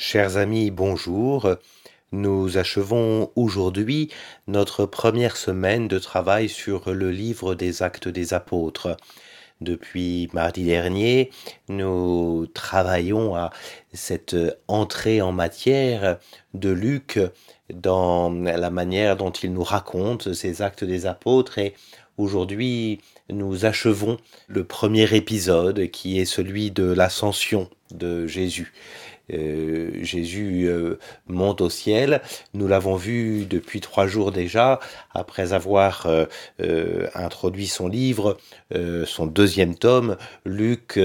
Chers amis, bonjour. Nous achevons aujourd'hui notre première semaine de travail sur le livre des actes des apôtres. Depuis mardi dernier, nous travaillons à cette entrée en matière de Luc dans la manière dont il nous raconte ces actes des apôtres et aujourd'hui nous achevons le premier épisode qui est celui de l'ascension de Jésus. Euh, Jésus euh, monte au ciel. Nous l'avons vu depuis trois jours déjà, après avoir euh, introduit son livre, son deuxième tome. Luc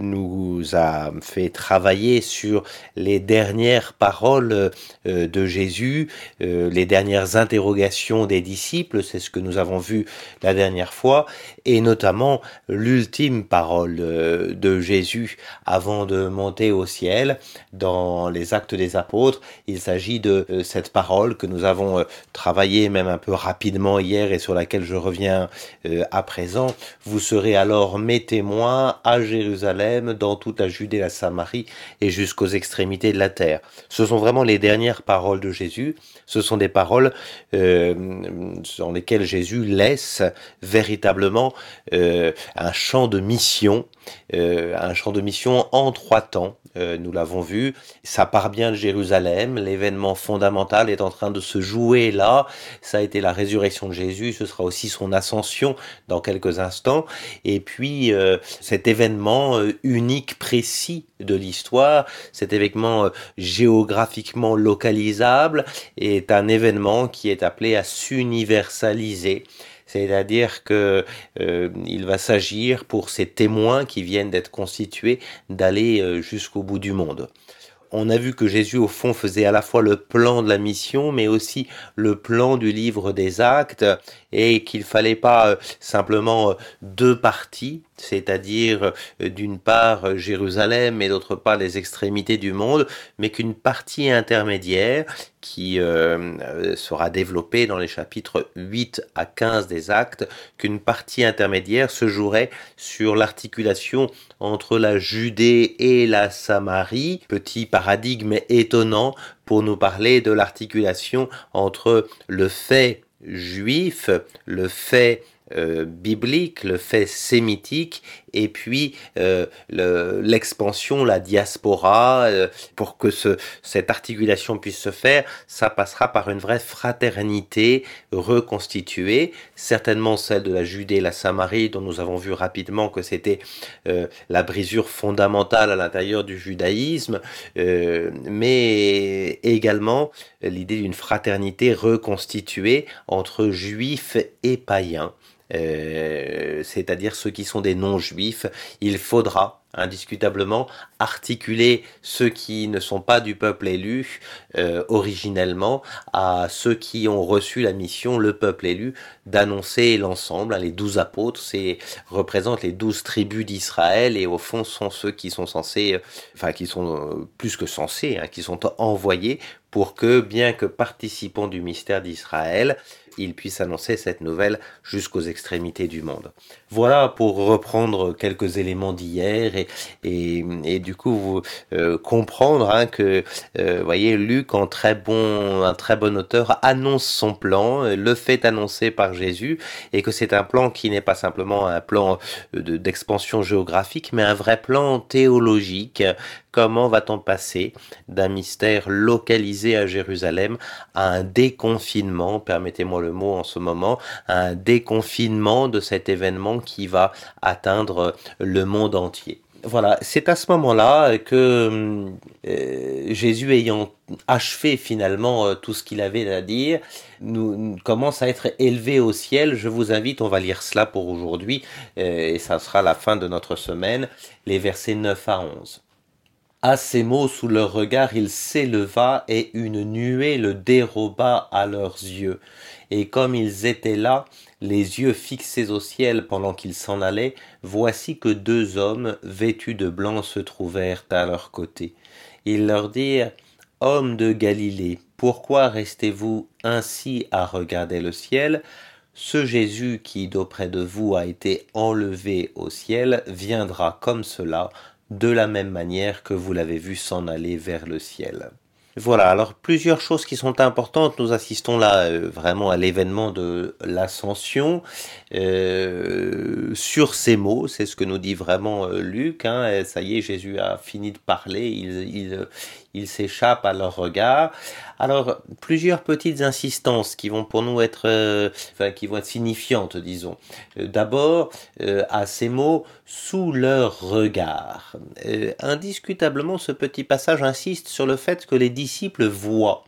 nous a fait travailler sur les dernières paroles de Jésus, les dernières interrogations des disciples, c'est ce que nous avons vu la dernière fois, et notamment l'ultime parole de Jésus avant de monter au ciel. Dans les actes des apôtres, il s'agit de euh, cette parole que nous avons euh, travaillée même un peu rapidement hier et sur laquelle je reviens euh, à présent. Vous serez alors mes témoins à Jérusalem, dans toute la Judée, la Samarie et jusqu'aux extrémités de la terre. Ce sont vraiment les dernières paroles de Jésus. Ce sont des paroles dans lesquelles Jésus laisse véritablement un champ de mission, un champ de mission en trois temps. Euh, nous l'avons vu. Ça part bien de Jérusalem, l'événement fondamental est en train de se jouer là. Ça a été la résurrection de Jésus, ce sera aussi son ascension dans quelques instants. Et puis euh, cet événement euh, unique, précis de l'histoire, cet événement géographiquement localisable, est un événement qui est appelé à s'universaliser. C'est-à-dire que euh, il va s'agir pour ces témoins qui viennent d'être constitués d'aller euh, jusqu'au bout du monde. On a vu que Jésus, au fond, faisait à la fois le plan de la mission, mais aussi le plan du livre des actes, et qu'il fallait pas euh, simplement euh, deux parties, c'est-à-dire euh, d'une part Jérusalem et d'autre part les extrémités du monde, mais qu'une partie intermédiaire qui sera développée dans les chapitres 8 à 15 des actes, qu'une partie intermédiaire se jouerait sur l'articulation entre la Judée et la Samarie, petit paradigme étonnant pour nous parler de l'articulation entre le fait juif, le fait euh, biblique, le fait sémitique, et puis euh, l'expansion, la diaspora, euh, pour que ce, cette articulation puisse se faire, ça passera par une vraie fraternité reconstituée, certainement celle de la Judée et la Samarie, dont nous avons vu rapidement que c'était la brisure fondamentale à l'intérieur du judaïsme, mais également l'idée d'une fraternité reconstituée entre juifs et païens. Euh, c'est-à-dire ceux qui sont des non-juifs, il faudra indiscutablement articuler ceux qui ne sont pas du peuple élu euh, originellement à ceux qui ont reçu la mission, le peuple élu, d'annoncer l'ensemble. Les douze apôtres c'est, représentent les douze tribus d'Israël et au fond sont ceux qui sont censés, euh, enfin qui sont plus que censés, hein, qui sont envoyés pour que, bien que participant du mystère d'Israël, ils puissent annoncer cette nouvelle jusqu'aux extrémités du monde. Voilà pour reprendre quelques éléments d'hier et, du coup vous, euh, comprendre hein, que, euh, voyez, Luc, un très bon auteur, annonce son plan, le fait annoncer par Jésus et que c'est un plan qui n'est pas simplement un plan d'expansion géographique, mais un vrai plan théologique. Comment va-t-on passer d'un mystère localisé à Jérusalem à un déconfinement, permettez-moi le mot en ce moment, à un déconfinement de cet événement qui va atteindre le monde entier? Voilà, c'est à ce moment-là que euh, Jésus ayant achevé finalement euh, tout ce qu'il avait à dire, commence à être élevé au ciel. Je vous invite, on va lire cela pour aujourd'hui, euh, et ça sera la fin de notre semaine, les versets 9 à 11. À ces mots, sous leur regard, il s'éleva et une nuée le déroba à leurs yeux. Et comme ils étaient là, les yeux fixés au ciel pendant qu'ils s'en allaient, voici que deux hommes vêtus de blanc se trouvèrent à leur côté. Ils leur dirent Hommes de Galilée, pourquoi restez-vous ainsi à regarder le ciel? Ce Jésus qui d'auprès de vous a été enlevé au ciel viendra comme cela de la même manière que vous l'avez vu s'en aller vers le ciel. Voilà, alors plusieurs choses qui sont importantes. Nous assistons là euh, vraiment à l'événement de l'ascension. Euh, sur ces mots, c'est ce que nous dit vraiment euh, Luc. Hein, ça y est, Jésus a fini de parler, il, s'échappe à leur regard. Alors, plusieurs petites insistances qui vont pour nous être, enfin, qui vont être signifiantes, disons. D'abord, à ces mots, sous leur regard. indiscutablement, ce petit passage insiste sur le fait que les disciples voient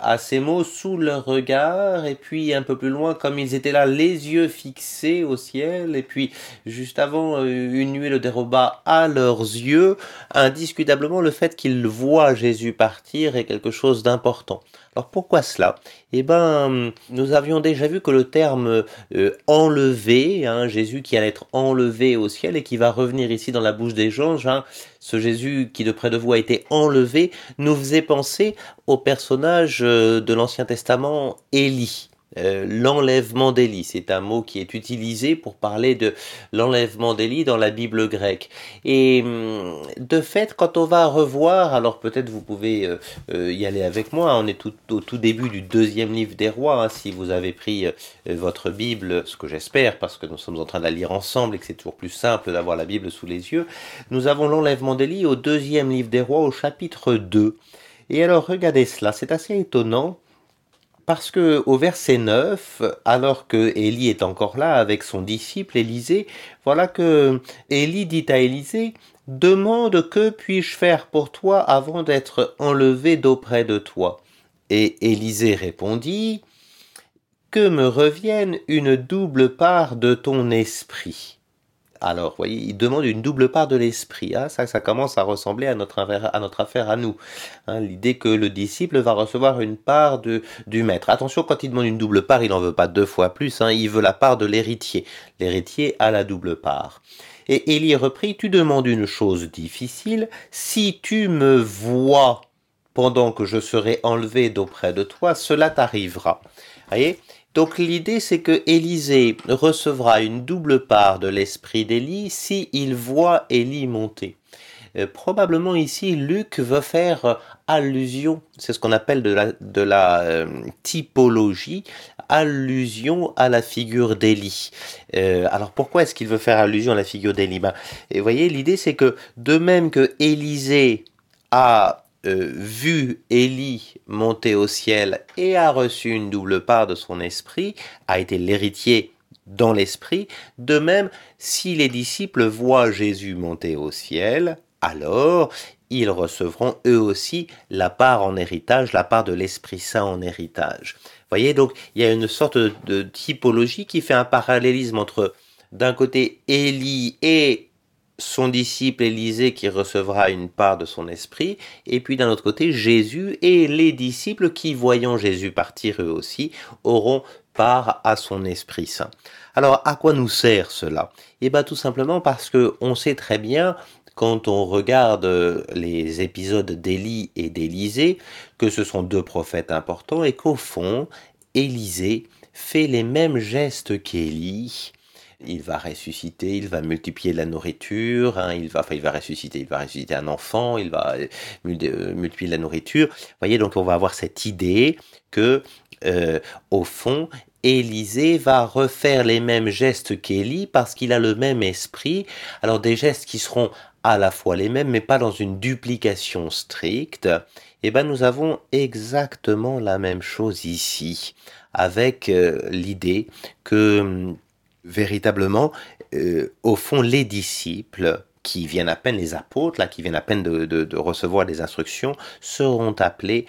à ces mots sous leur regard, et puis un peu plus loin, comme ils étaient là, les yeux fixés au ciel, et puis juste avant, euh, une nuée le déroba à leurs yeux, indiscutablement le fait qu'ils voient Jésus partir est quelque chose d'important. Alors pourquoi cela? Eh ben, nous avions déjà vu que le terme euh, enlevé, hein, Jésus qui allait être enlevé au ciel et qui va revenir ici dans la bouche des gens, hein, ce Jésus qui de près de vous a été enlevé, nous faisait penser au personnage euh, de l'Ancien Testament Élie. Euh, l'enlèvement d'Élie. C'est un mot qui est utilisé pour parler de l'enlèvement d'Élie dans la Bible grecque. Et hum, de fait, quand on va revoir, alors peut-être vous pouvez euh, euh, y aller avec moi, on est au tout début du deuxième livre des rois, hein, si vous avez pris votre Bible, ce que j'espère, parce que nous sommes en train de la lire ensemble et que c'est toujours plus simple d'avoir la Bible sous les yeux, nous avons l'enlèvement d'Élie au deuxième livre des rois, au chapitre 2. Et alors regardez cela, c'est assez étonnant parce que au verset 9, alors que Élie est encore là avec son disciple Élisée, voilà que Élie dit à Élisée, demande que puis-je faire pour toi avant d'être enlevé d'auprès de toi? Et Élisée répondit, que me revienne une double part de ton esprit. Alors, vous voyez, il demande une double part de l'esprit. Hein. Ça, ça commence à ressembler à notre affaire à, nous. Hein. L'idée que le disciple va recevoir une part de, du maître. Attention, quand il demande une double part, il n'en veut pas deux fois plus. Hein. Il veut la part de l'héritier. L'héritier a la double part. Et Élie reprit, tu demandes une chose difficile. Si tu me vois pendant que je serai enlevé d'auprès de toi, cela t'arrivera. Voyez donc l'idée c'est que Élisée recevra une double part de l'esprit d'Élie si il voit Élie monter. Euh, probablement ici Luc veut faire allusion, c'est ce qu'on appelle de la, euh, typologie, allusion à la figure d'Élie. Euh, alors pourquoi est-ce qu'il veut faire allusion à la figure d'Élie? Ben, Vous voyez, l'idée c'est que de même que Élisée a euh, vu Élie monter au ciel et a reçu une double part de son esprit, a été l'héritier dans l'esprit, de même, si les disciples voient Jésus monter au ciel, alors ils recevront eux aussi la part en héritage, la part de l'Esprit Saint en héritage. Voyez, donc il y a une sorte de typologie qui fait un parallélisme entre d'un côté Élie et son disciple Élisée qui recevra une part de son esprit, et puis d'un autre côté Jésus et les disciples qui, voyant Jésus partir eux aussi, auront part à son Esprit Saint. Alors à quoi nous sert cela? Eh bien tout simplement parce que on sait très bien quand on regarde les épisodes d'Élie et d'Élisée que ce sont deux prophètes importants et qu'au fond Élisée fait les mêmes gestes qu'Élie il va ressusciter, il va multiplier la nourriture, hein, il va, enfin, il va ressusciter, il va ressusciter un enfant, il va euh, euh, multiplier la nourriture. Vous voyez, donc on va avoir cette idée que, euh, au fond, Élisée va refaire les mêmes gestes qu'Élie parce qu'il a le même esprit. Alors des gestes qui seront à la fois les mêmes, mais pas dans une duplication stricte. Eh ben, nous avons exactement la même chose ici, avec l'idée que hum, véritablement, euh, au fond, les disciples qui viennent à peine, les apôtres, là, qui viennent à peine de, de recevoir des instructions, seront appelés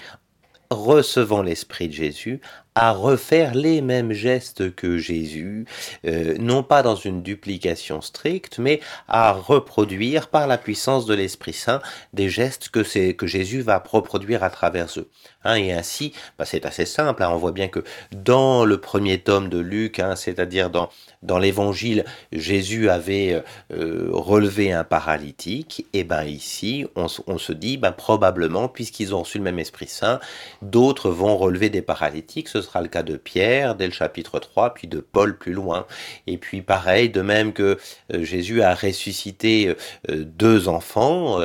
recevant l'Esprit de Jésus, à refaire les mêmes gestes que Jésus, euh, non pas dans une duplication stricte, mais à reproduire par la puissance de l'Esprit Saint des gestes que, c'est, que Jésus va reproduire à travers eux. Hein, et ainsi, bah, c'est assez simple, hein, on voit bien que dans le premier tome de Luc, hein, c'est-à-dire dans, dans l'évangile, Jésus avait euh, relevé un paralytique, et ben ici, on, on se dit, ben, probablement, puisqu'ils ont reçu le même Esprit Saint, d'autres vont relever des paralytiques, ce sera le cas de Pierre dès le chapitre 3, puis de Paul plus loin. Et puis pareil, de même que euh, Jésus a ressuscité euh, deux enfants,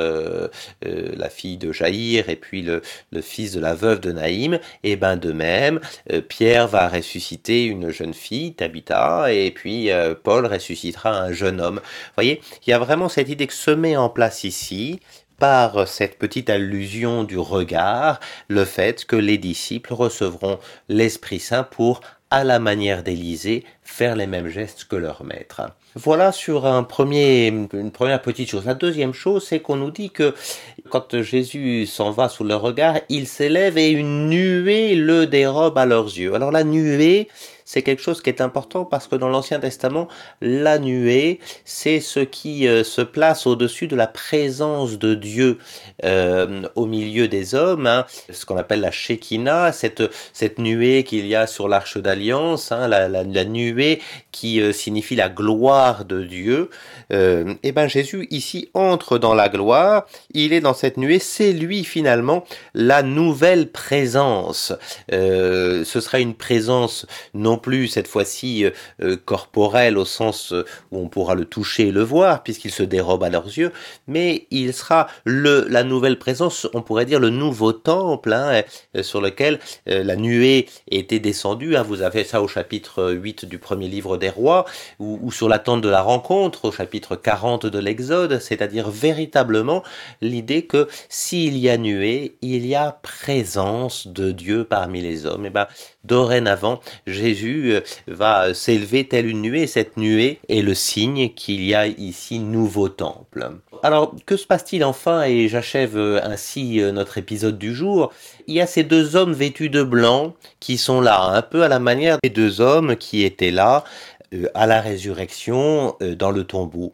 la fille de Jaïr et puis le, fils de la veuve de Naïm, et ben de même, Pierre va ressusciter une jeune fille, Tabitha, et puis Paul ressuscitera un jeune homme. Vous voyez, il y a vraiment cette idée que se met en place ici, par cette petite allusion du regard, le fait que les disciples recevront l'Esprit Saint pour, à la manière d'Élisée, faire les mêmes gestes que leur maître. Voilà sur un premier, une première petite chose. La deuxième chose, c'est qu'on nous dit que quand Jésus s'en va sous leur regard, il s'élève et une nuée le dérobe à leurs yeux. Alors la nuée, c'est quelque chose qui est important parce que dans l'Ancien Testament, la nuée, c'est ce qui euh, se place au-dessus de la présence de Dieu euh, au milieu des hommes, hein. ce qu'on appelle la Shekinah, cette, cette nuée qu'il y a sur l'arche d'alliance, hein, la, nuée qui euh, signifie la gloire de Dieu. et eh ben Jésus ici entre dans la gloire, il est dans cette nuée, c'est lui finalement la nouvelle présence. ce sera une présence non plus cette fois-ci euh, euh, corporel au sens euh, où on pourra le toucher et le voir, puisqu'il se dérobe à leurs yeux, mais il sera le, la nouvelle présence, on pourrait dire le nouveau temple, hein, sur lequel la nuée était descendue. Hein. vous avez ça au chapitre 8 du premier livre des rois, ou, ou sur la tente de la rencontre, au chapitre 40 de l'Exode, c'est-à-dire véritablement l'idée que s'il y a nuée, il y a présence de Dieu parmi les hommes. Et ben, dorénavant, Jésus euh, va s'élever telle une nuée, et cette nuée est le signe qu'il y a ici nouveau temple. Alors, que se passe-t-il enfin? Et j'achève euh, ainsi euh, notre épisode du jour. Il y a ces deux hommes vêtus de blanc qui sont là, un peu à la manière des deux hommes qui étaient là à la résurrection dans le tombeau.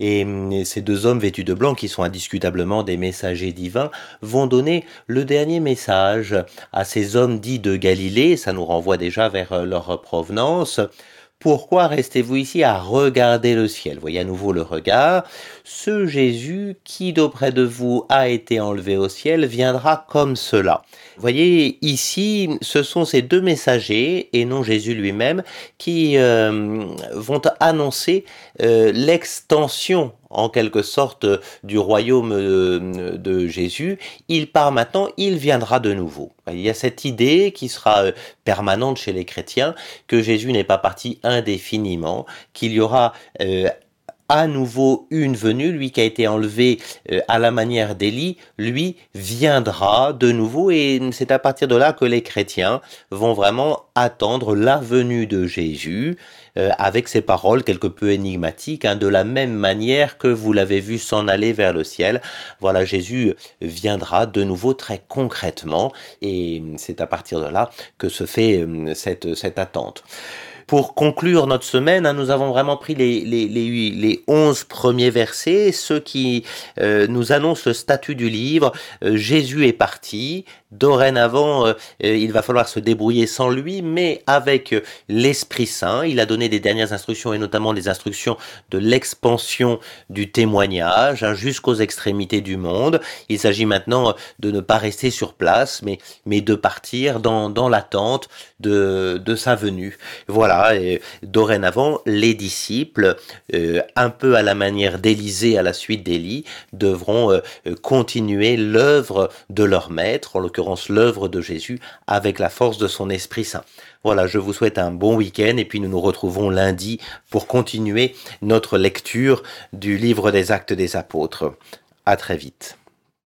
Et hum, ces deux hommes vêtus de blanc, qui sont indiscutablement des messagers divins, vont donner le dernier message à ces hommes dits de Galilée, ça nous renvoie déjà vers euh, leur provenance, pourquoi restez-vous ici à regarder le ciel? Voyez à nouveau le regard. Ce Jésus qui d'auprès de vous a été enlevé au ciel viendra comme cela. Voyez ici, ce sont ces deux messagers et non Jésus lui-même qui euh, vont annoncer euh, l'extension en quelque sorte du royaume euh, de Jésus, il part maintenant, il viendra de nouveau. Il y a cette idée qui sera euh, permanente chez les chrétiens que Jésus n'est pas parti indéfiniment, qu'il y aura euh, à nouveau une venue, lui qui a été enlevé à la manière d'Élie, lui viendra de nouveau et c'est à partir de là que les chrétiens vont vraiment attendre la venue de Jésus euh, avec ces paroles quelque peu énigmatiques, hein, de la même manière que vous l'avez vu s'en aller vers le ciel. Voilà, Jésus viendra de nouveau très concrètement, et c'est à partir de là que se fait euh, cette, cette attente pour conclure notre semaine, hein, nous avons vraiment pris les, les, les, les 11 premiers versets, ceux qui euh, nous annoncent le statut du livre. Jésus est parti, Dorénavant, euh, euh, il va falloir se débrouiller sans lui, mais avec euh, l'Esprit Saint. Il a donné des dernières instructions et notamment des instructions de l'expansion du témoignage hein, jusqu'aux extrémités du monde. Il s'agit maintenant de ne pas rester sur place, mais, de partir dans, l'attente de, sa venue. Voilà, et dorénavant, les disciples, un peu à la manière d'Élisée à la suite d'Élie, devront continuer l'œuvre de leur maître, en l'œuvre de Jésus avec la force de son Esprit Saint. Voilà, je vous souhaite un bon week-end et puis nous nous retrouvons lundi pour continuer notre lecture du livre des actes des apôtres. À très vite.